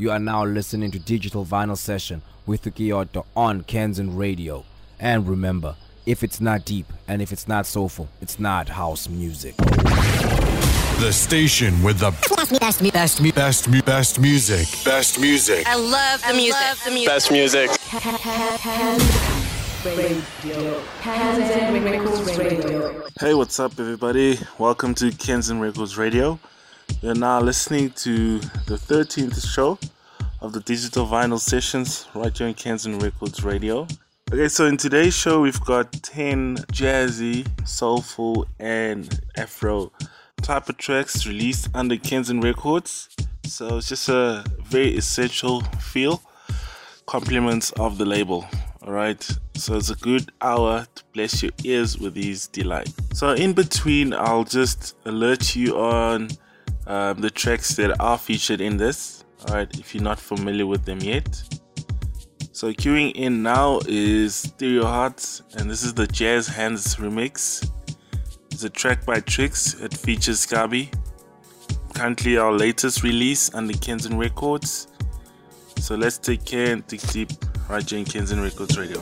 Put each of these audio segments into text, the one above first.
You are now listening to Digital Vinyl Session with The Kiyo To on Kanzen Radio. And remember, if it's not deep and if it's not soulful, it's not house music. The station with the best, best, best, best, best music. Best music. I love the music. I music. Love the music. Best music. Hey, what's up, everybody? Welcome to Kanzen Records Radio. You're now listening to the 13th show of the Digital Vinyl Sessions right here on Kanzen Records Radio. Okay, so in today's show, we've got 10 jazzy, soulful, and afro type of tracks released under Kanzen Records. So it's just a very essential feel, compliments of the label. Alright, so it's a good hour to bless your ears with these delights. So in between, I'll just alert you on um, the tracks that are featured in this. Alright, if you're not familiar with them yet. So queuing in now is Stereo Hearts, and this is the JazzHandz remix. It's a track by Trix. It features Gabi. Currently our latest release under Kanzen Records. So let's take care and dig deep right here in Kanzen Records Radio.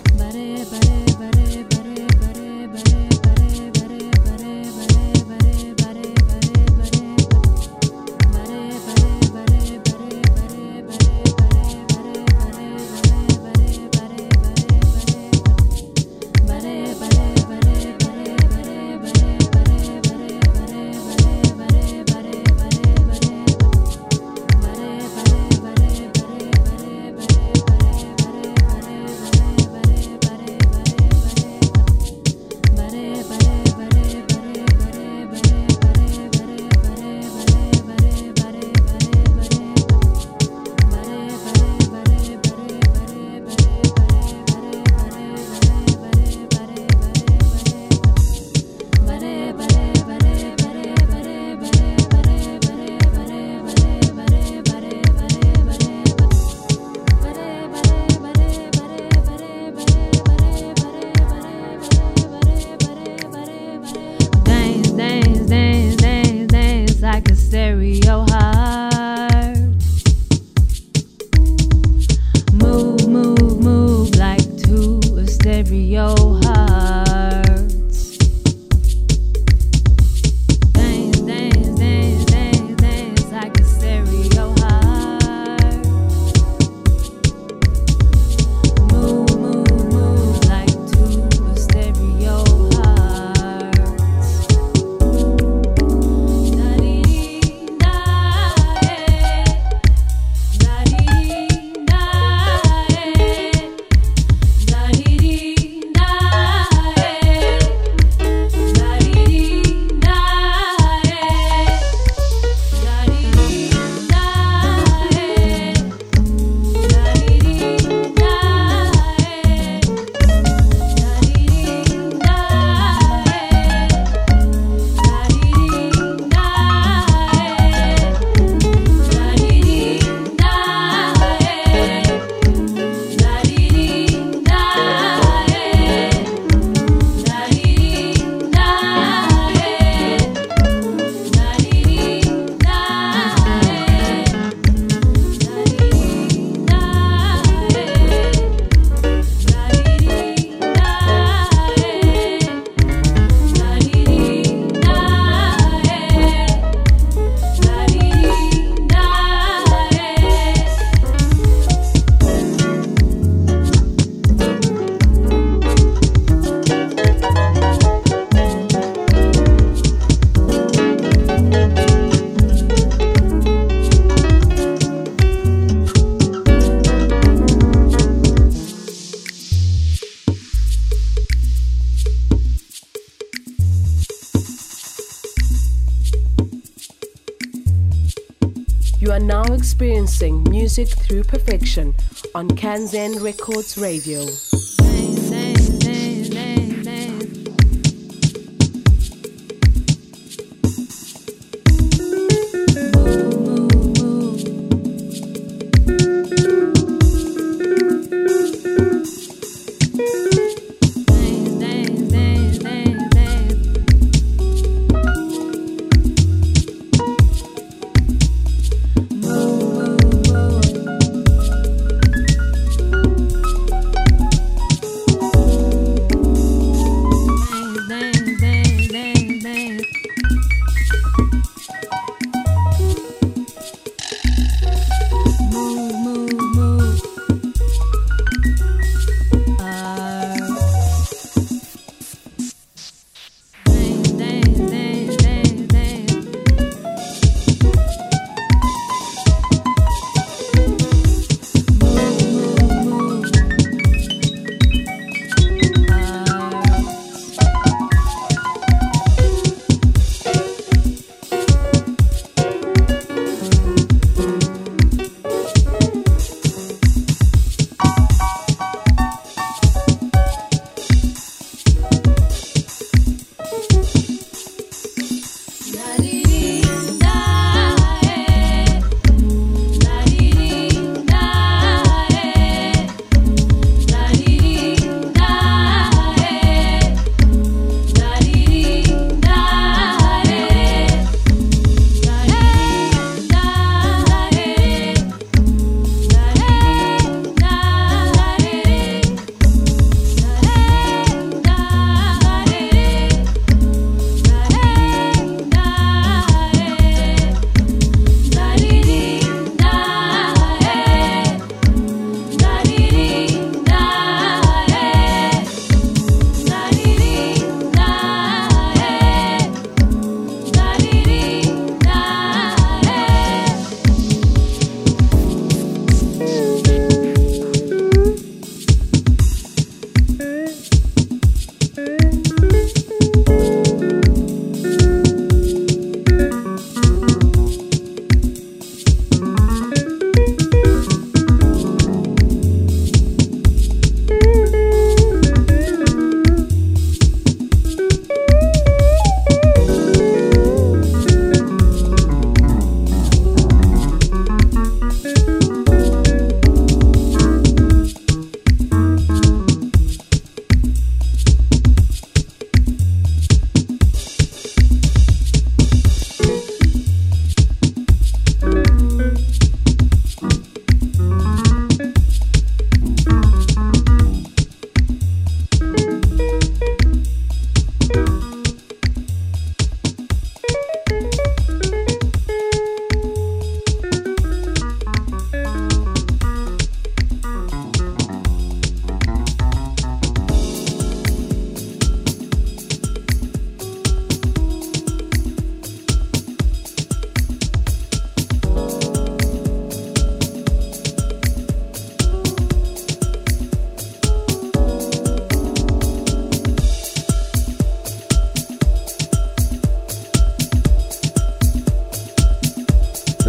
Music through perfection on Kanzen Records Radio.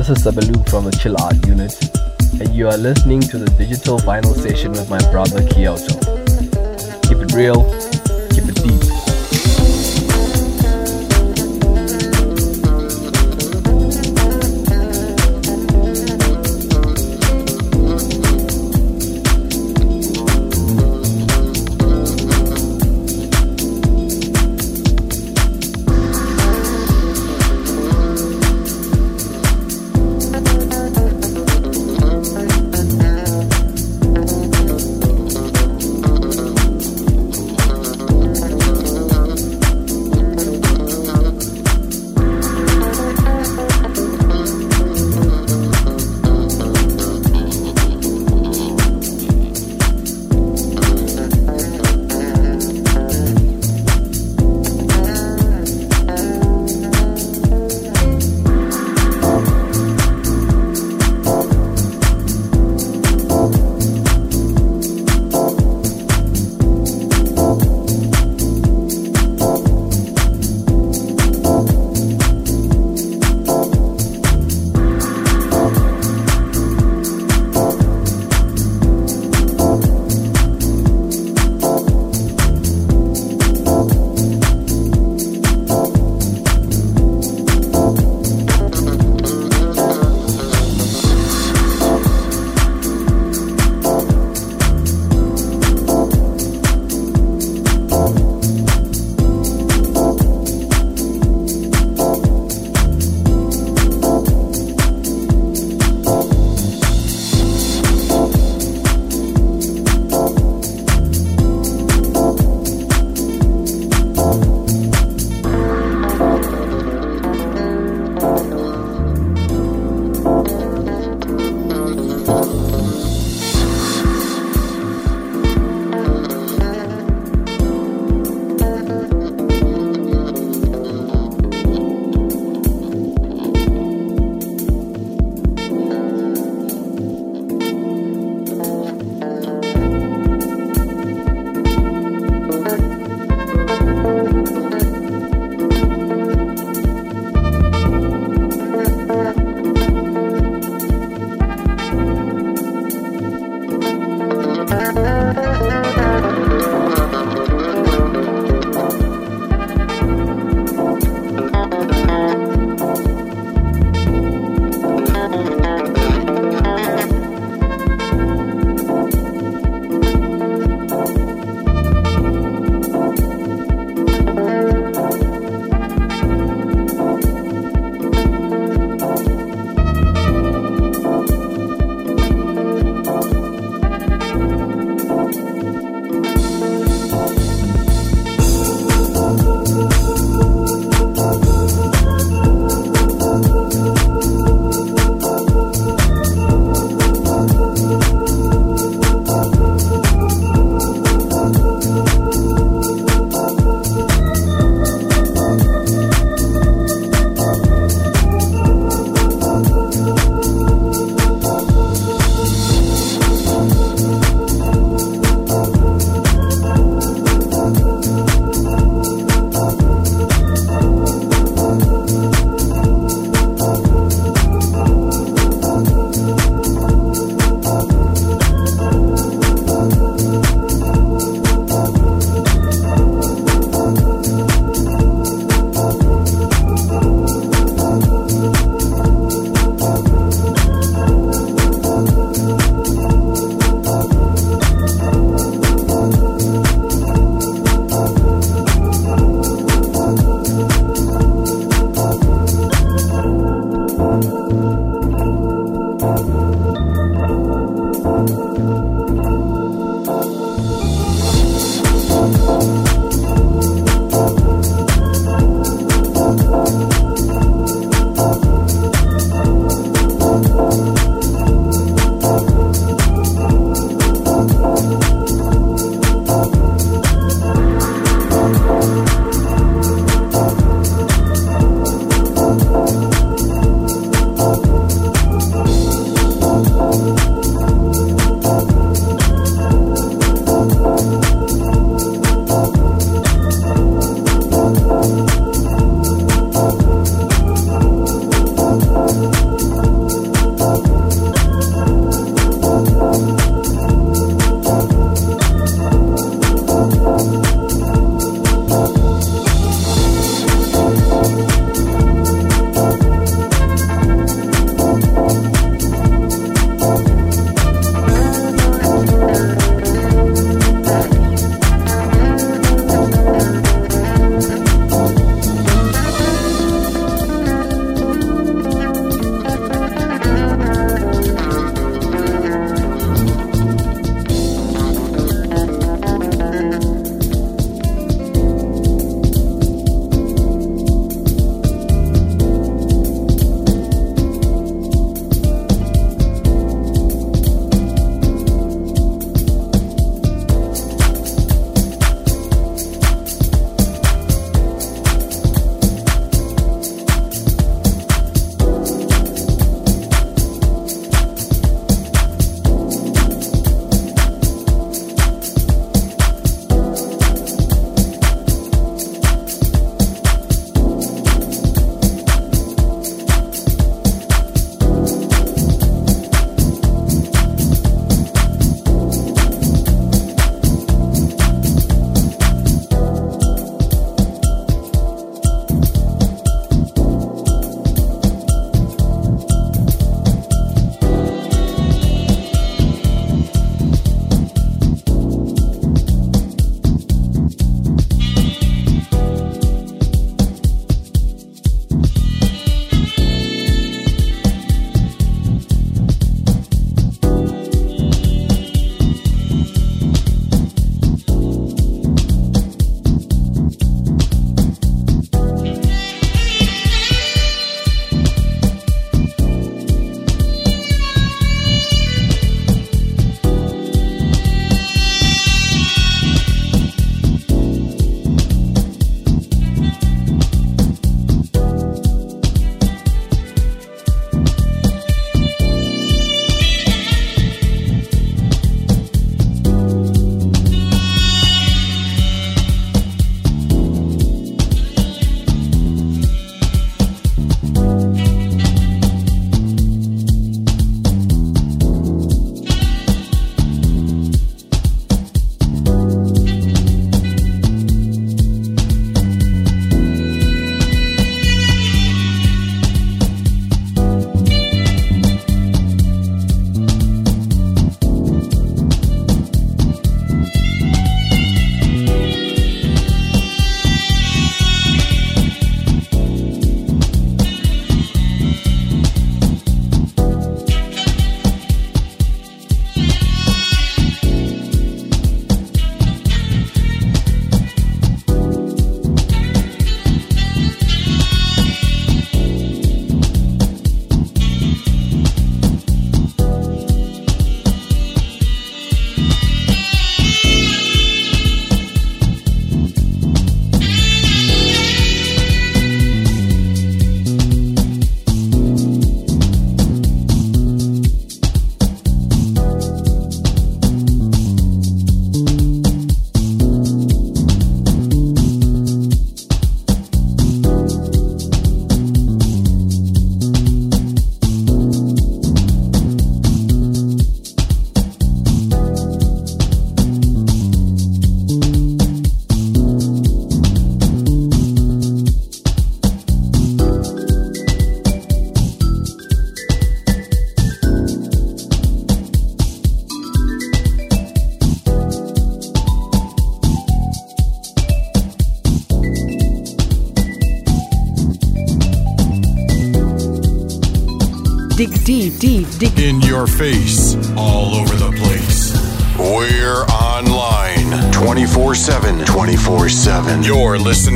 This is Sabalu from the Chill Art Unit, and you are listening to the digital vinyl session with my brother Kiyo To. Keep it real,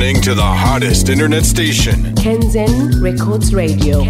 listening to the hottest internet station. Kanzen Records Radio.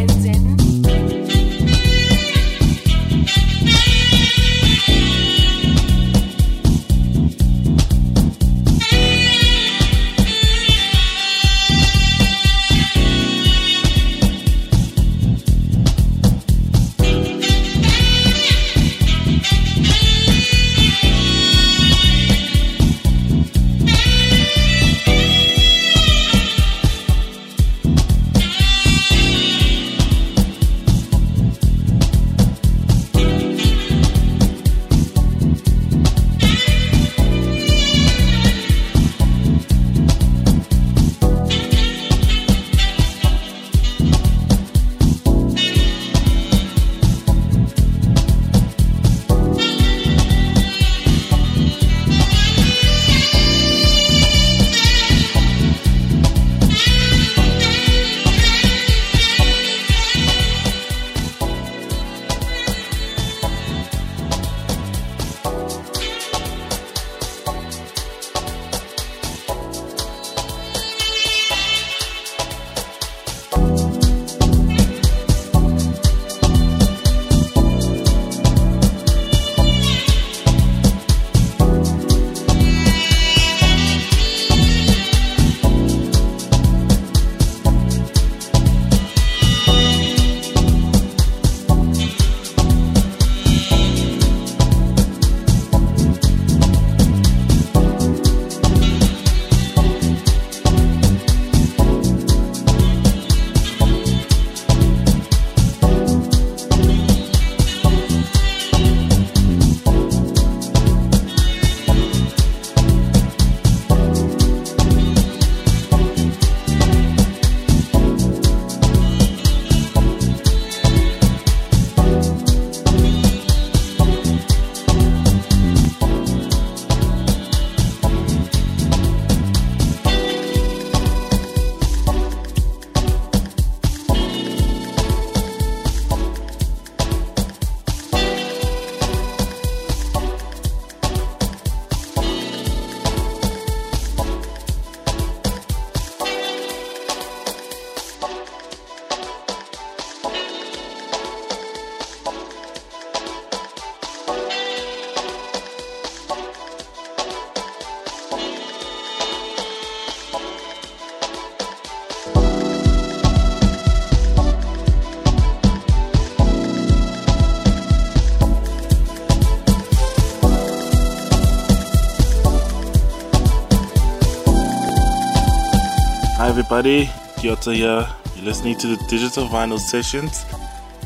Everybody, Kiyo To here. You're listening to the Digital Vinyl Sessions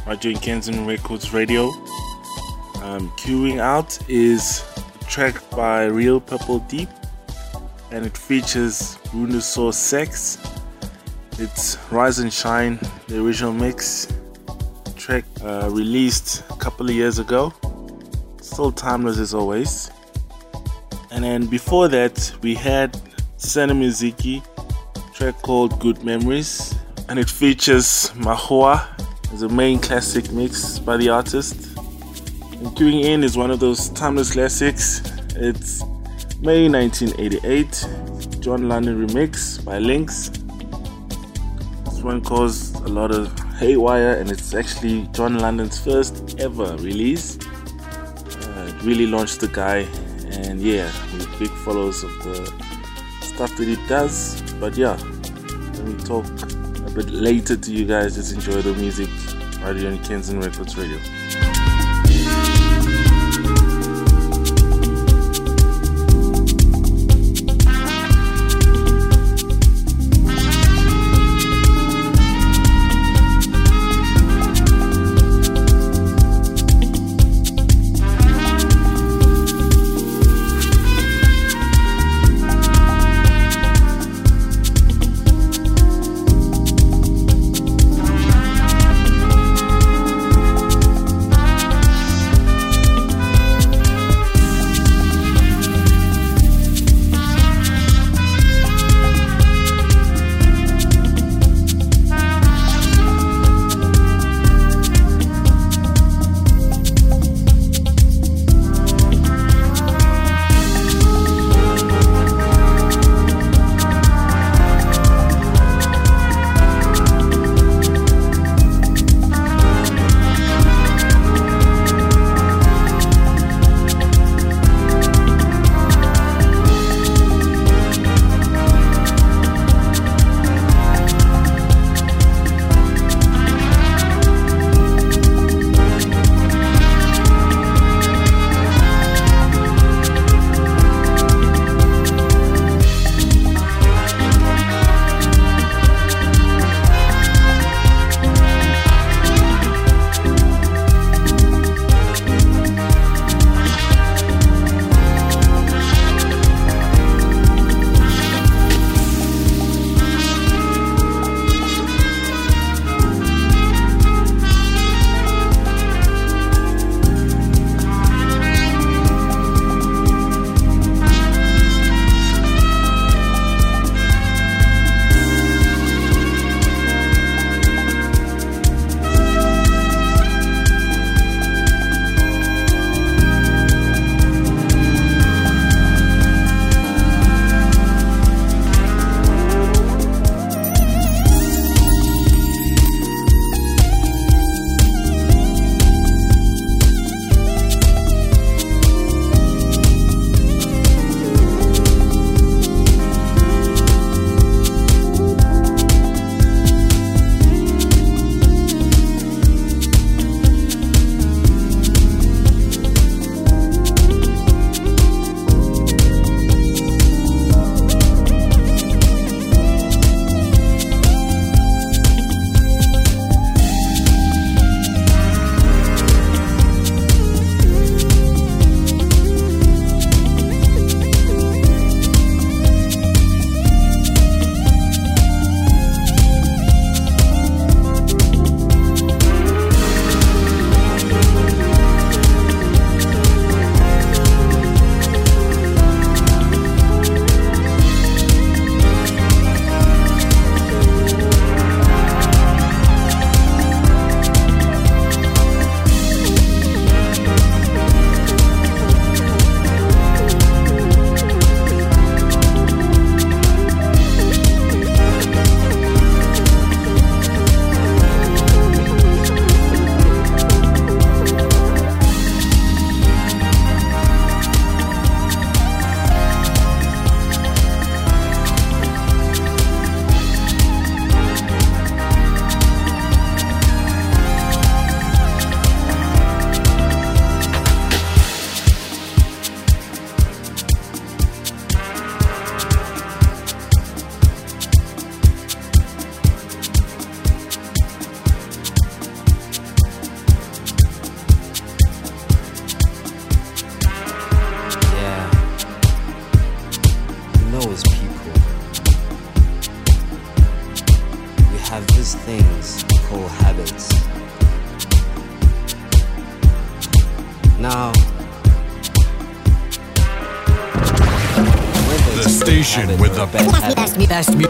right here in Kanzen Records Radio. Um, queuing out is track by Realpurple Deep and it features Bruno Soares Sax. It's Rise and Shine, the original mix track uh, released a couple of years ago. Still timeless as always. And then before that, we had Sanaamuziki track called Good Memories, and it features Magua as a main classic mix by the artist. And queuing in is one of those timeless classics. It's May 1988, John Lundun remix by Lynx. This one caused a lot of haywire, and it's actually John Lundun's first ever release. Uh, it really launched the guy, and yeah, big followers of the stuff that he does. But yeah, let me talk a bit later to you guys. Just enjoy the music right here on Kanzen Records Radio.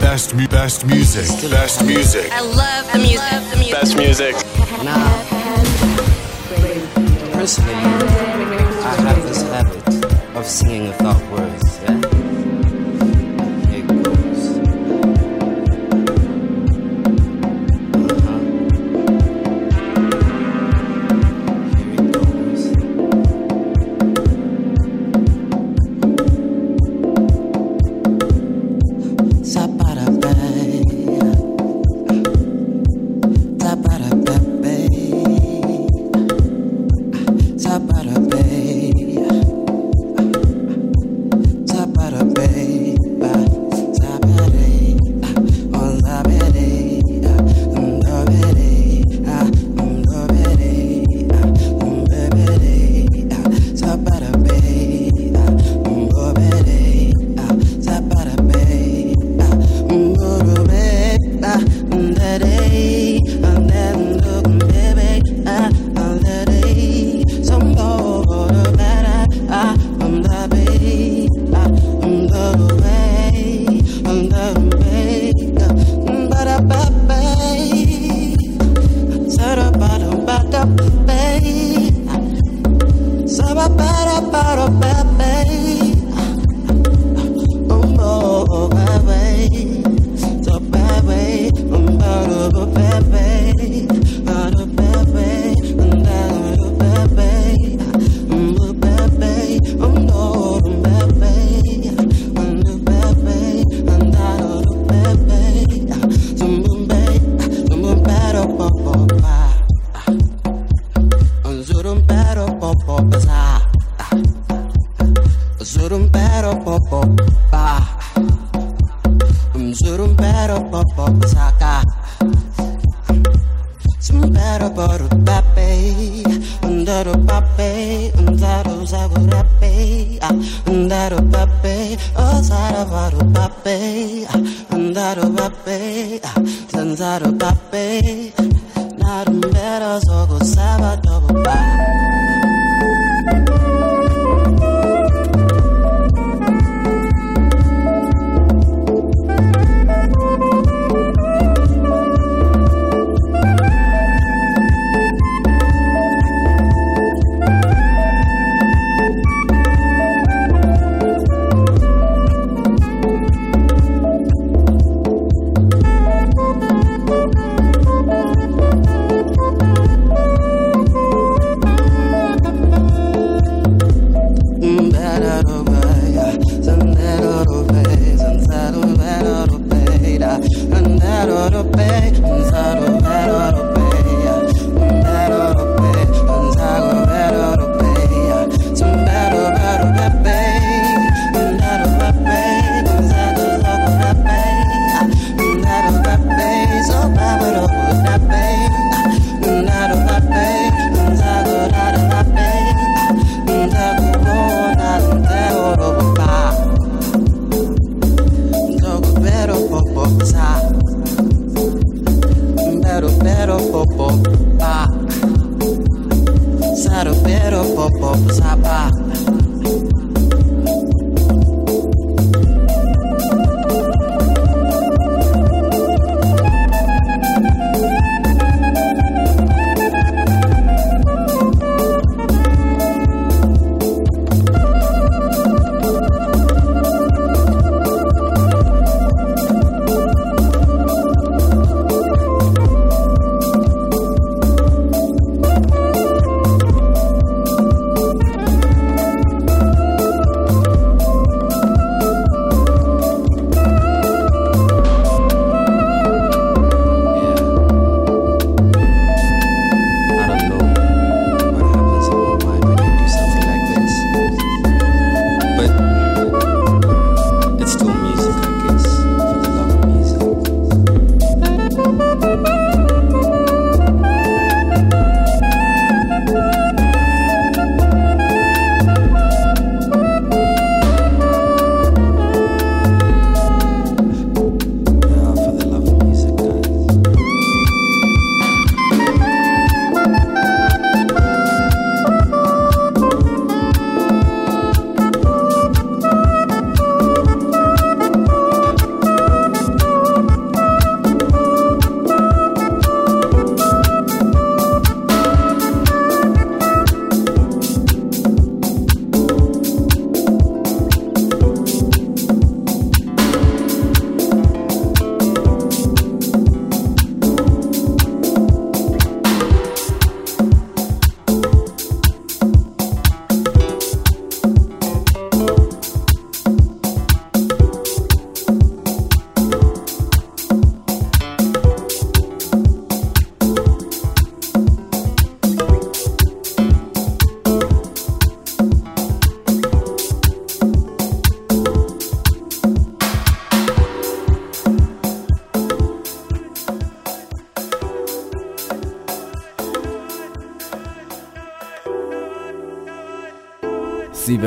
best, best music, best music. I love the music, the music. Best music. Now, personally, I have this habit of singing a thought.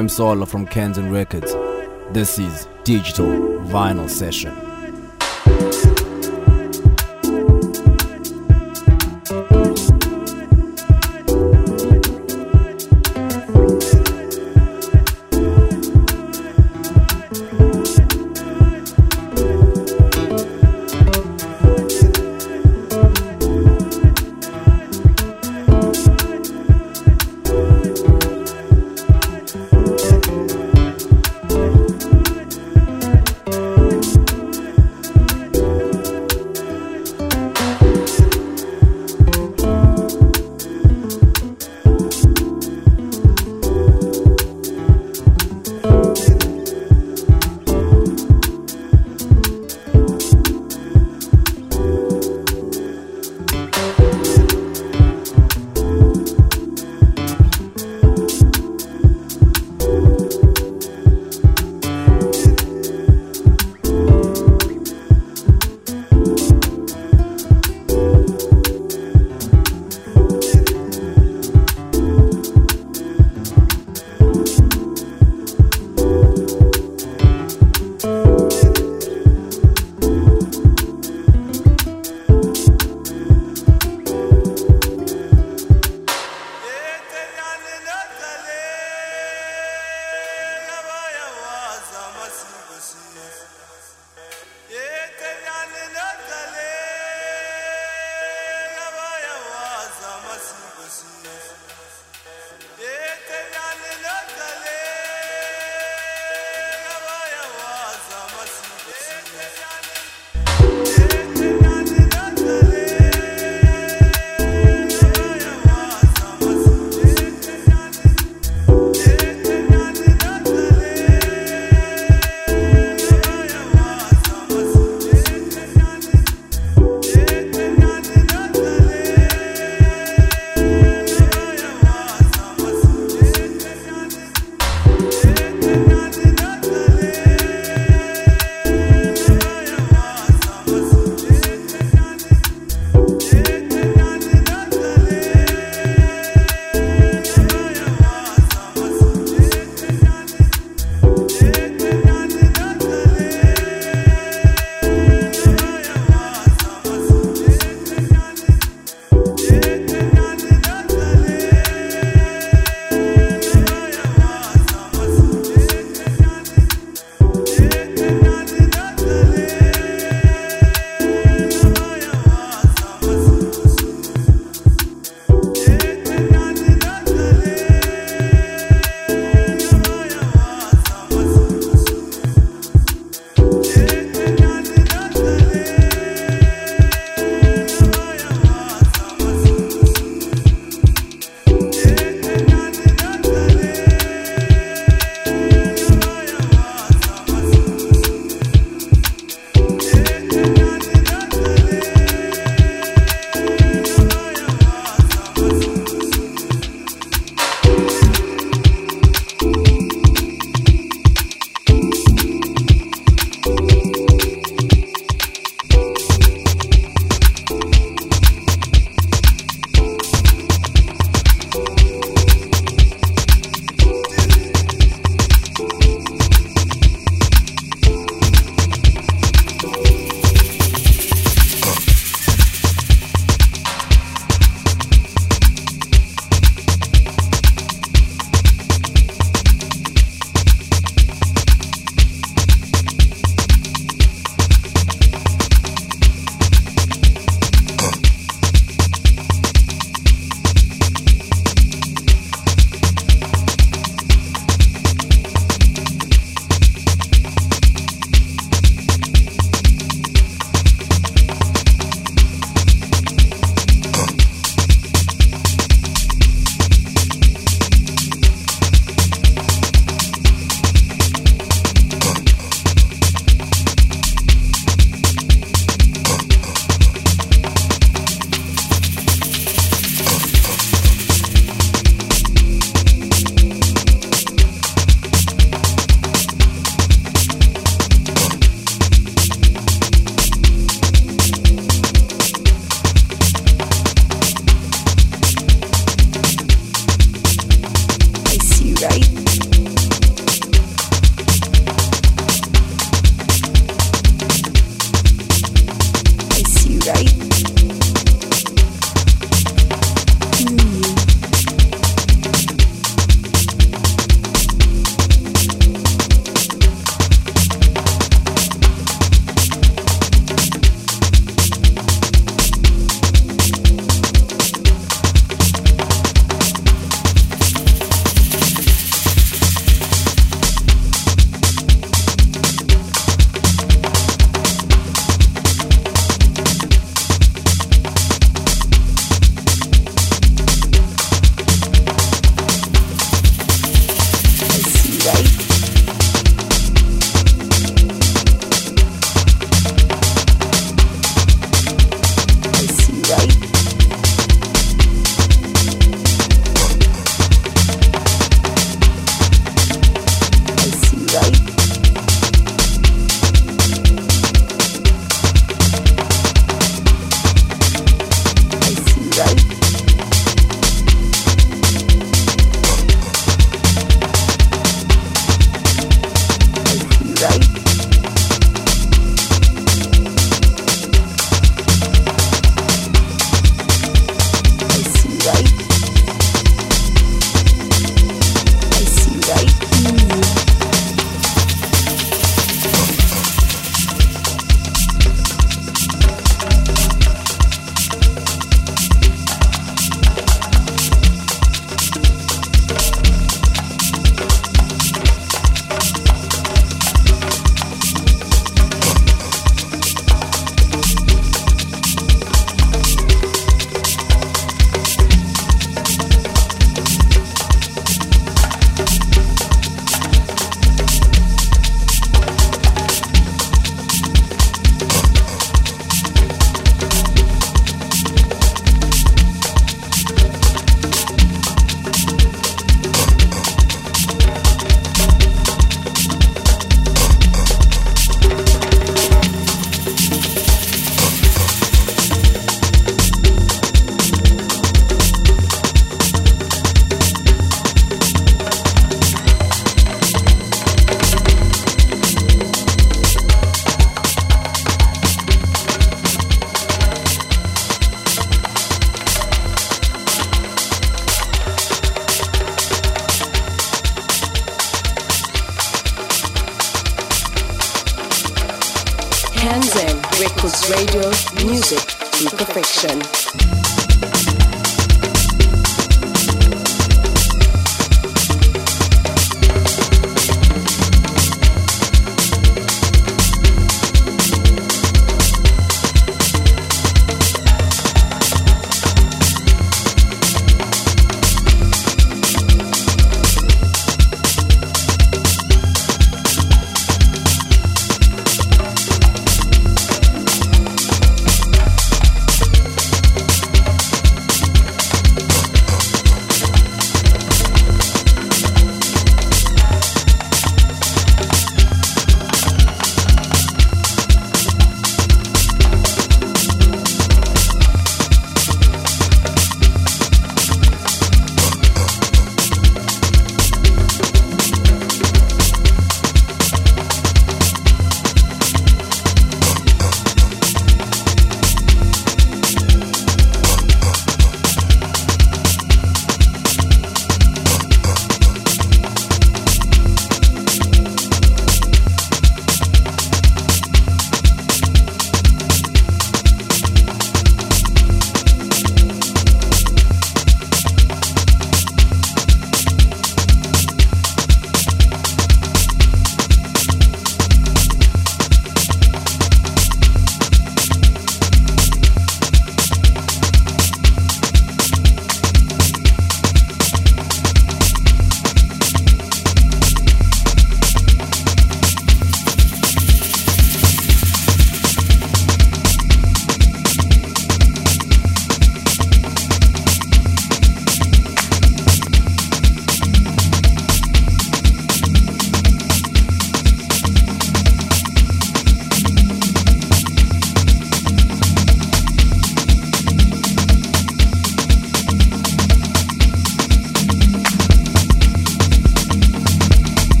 Sivem Solo from Kanzen Records. This is Digital Vinyl Session.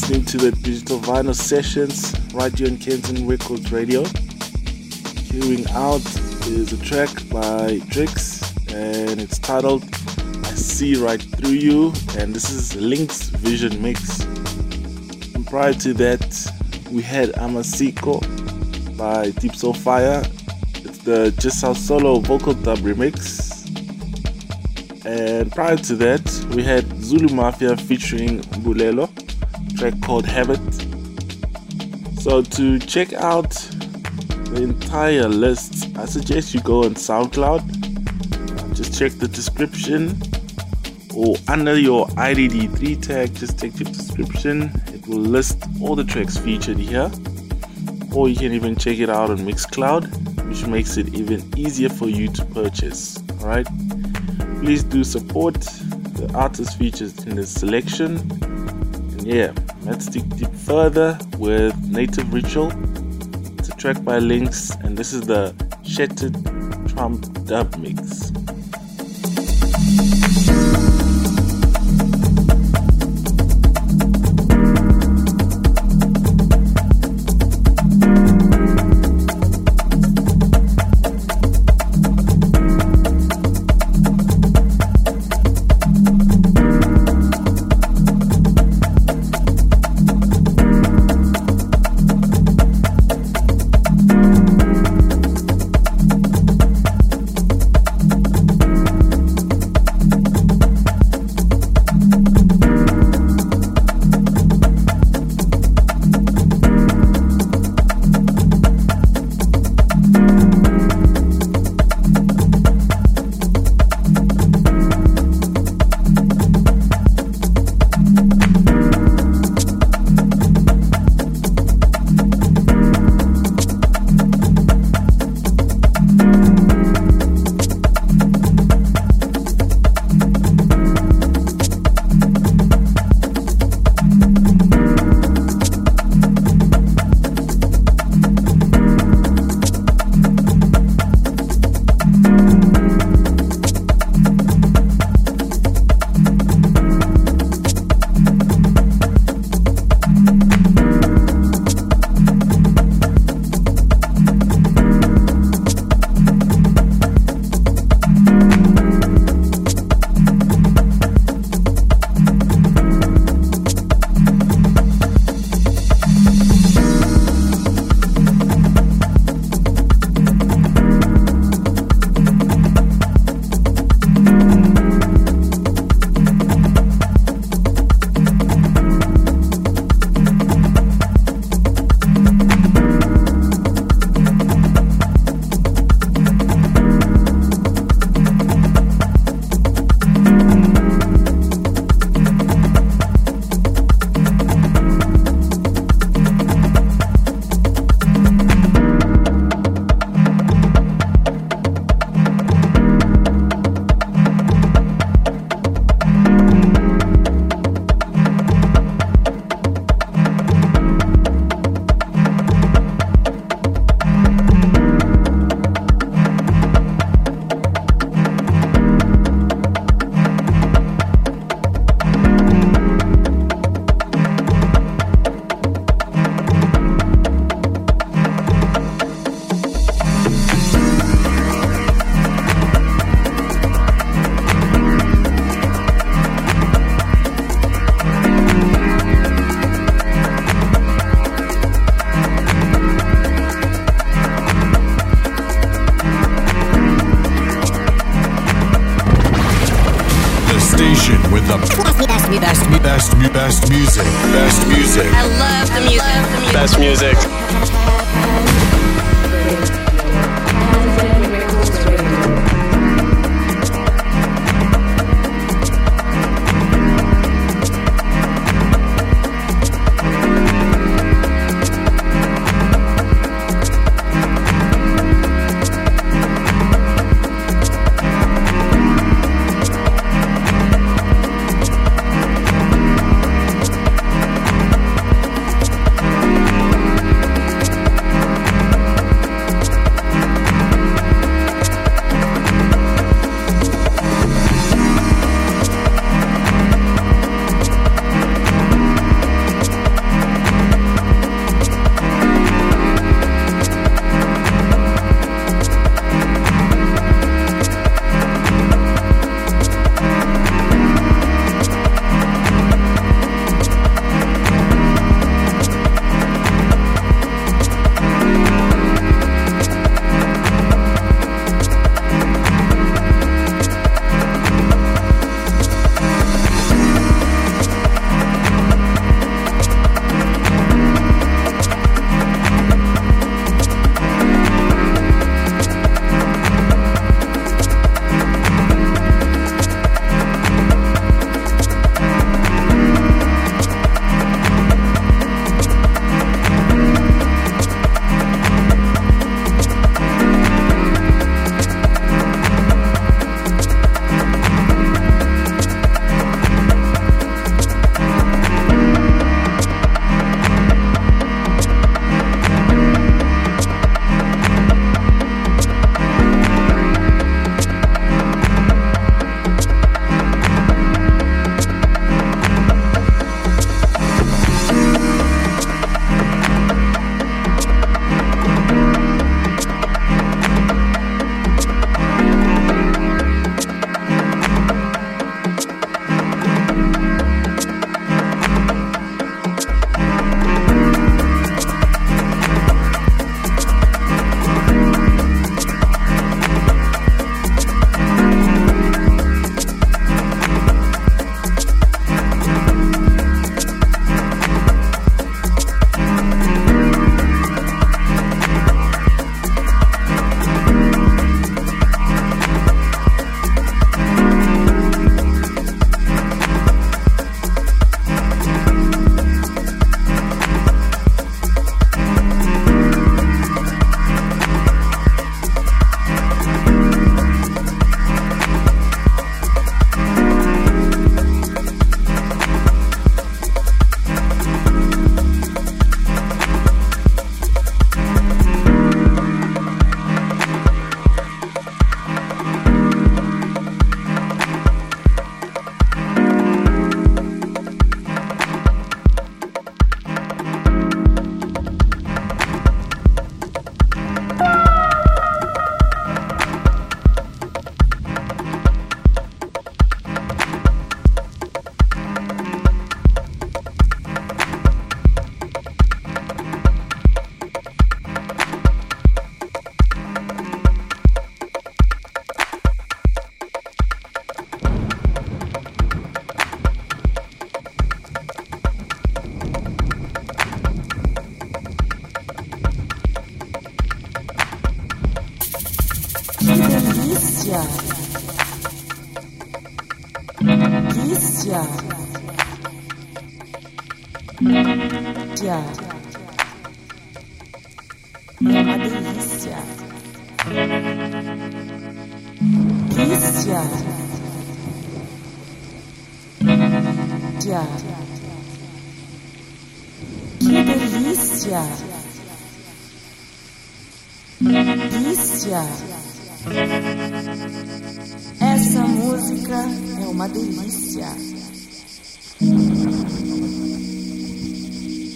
Listening to the Digital Vinyl Sessions right here on Kanzen Records Radio. Queuing out is a track by Trix and it's titled I See Right Through You and this is Lynx's Vision Mix. And prior to that, we had Amasiko by Deep Soul Fire. It's the Jushouse Solo vocal dub remix. And prior to that, we had Zulu Mafia featuring Mbulelo track called Habit. So to check out the entire list, I suggest you go on SoundCloud. Just check the description or under your IDD3 tag, just take the description. It will list all the tracks featured here. Or you can even check it out on Mixcloud, which makes it even easier for you to purchase. Alright? Please do support the artist featured in the selection. And yeah, Let's dig deep further with Native Ritual. It's a track by Lynx, and this is the Shattered Trump dub mix.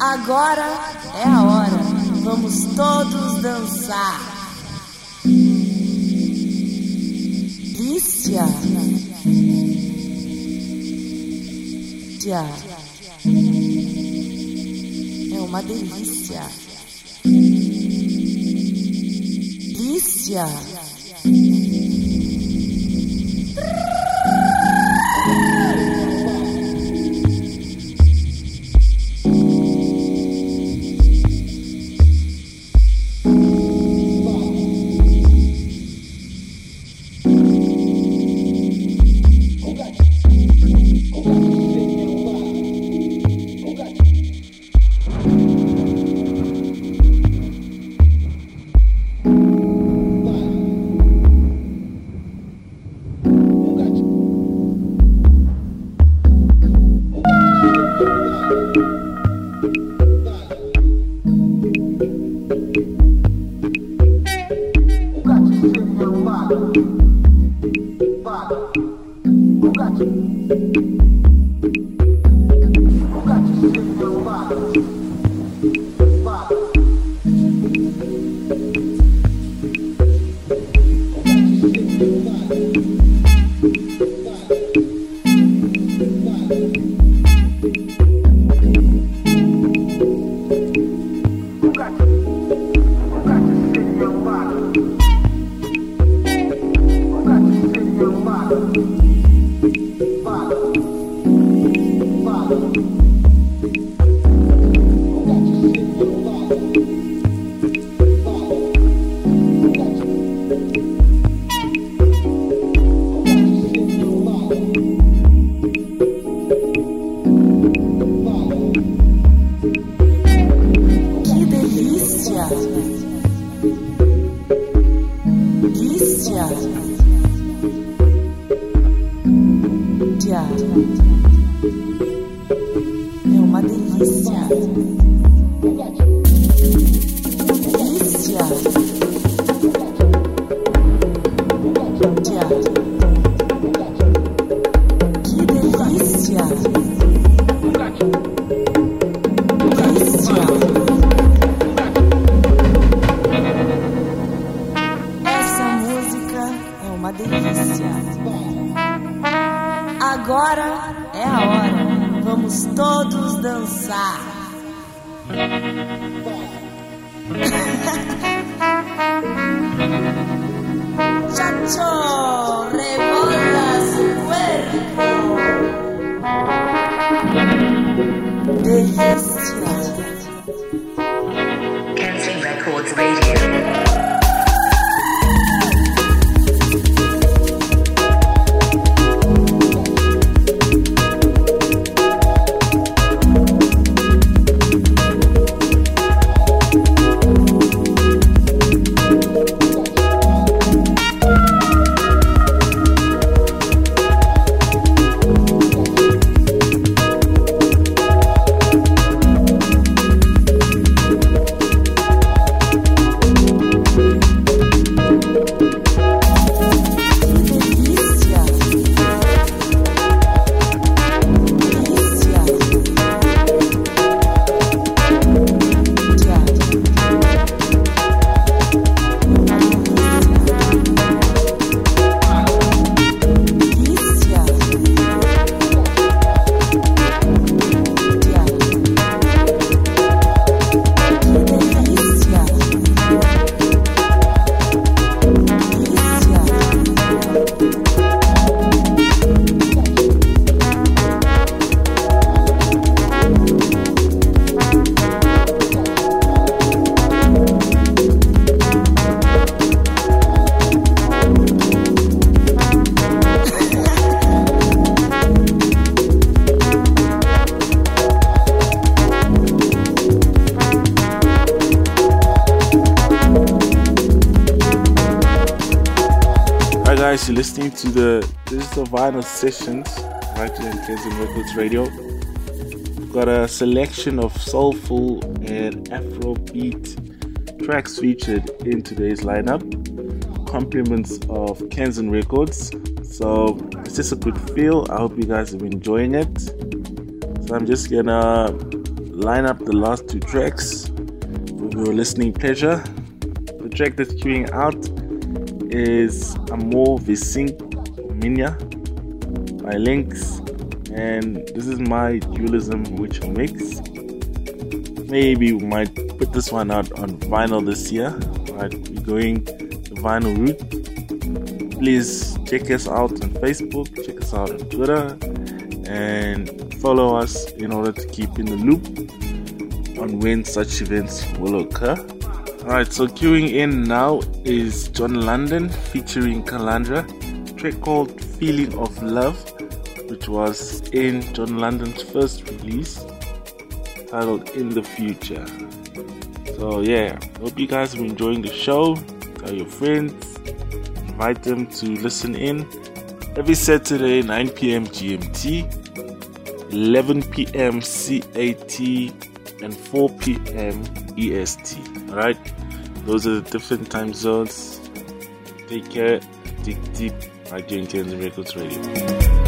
Agora é a hora. Vamos todos dançar. Lícia. Lícia. É uma delícia. Lícia. To the Digital Vinyl Sessions right here on Kanzen Records Radio. We've got a selection of soulful and Afrobeat tracks featured in today's lineup. Compliments of Kanzen Records. So it's just a good feel. I hope you guys have enjoying it. So I'm just gonna line up the last two tracks for your listening pleasure. The track that's queuing out is Amor Vincit Omnia by Lynx, and this is my dualism which mix. Maybe we might put this one out on vinyl this year. Right, we're going the vinyl route. Please check us out on Facebook, check us out on Twitter, and follow us in order to keep in the loop on when such events will occur. Alright, so queuing in now is John Lundun featuring Calandra, called Feeling of Love, which was in John Lundun's first release titled In the Future. So, yeah, hope you guys are enjoying the show. Tell your friends, invite them to listen in every Saturday, 9 p.m. GMT, 11 p.m. CAT, and 4 p.m. EST. Alright, those are the different time zones. Take care. dig deep in Kanzen Records Radio.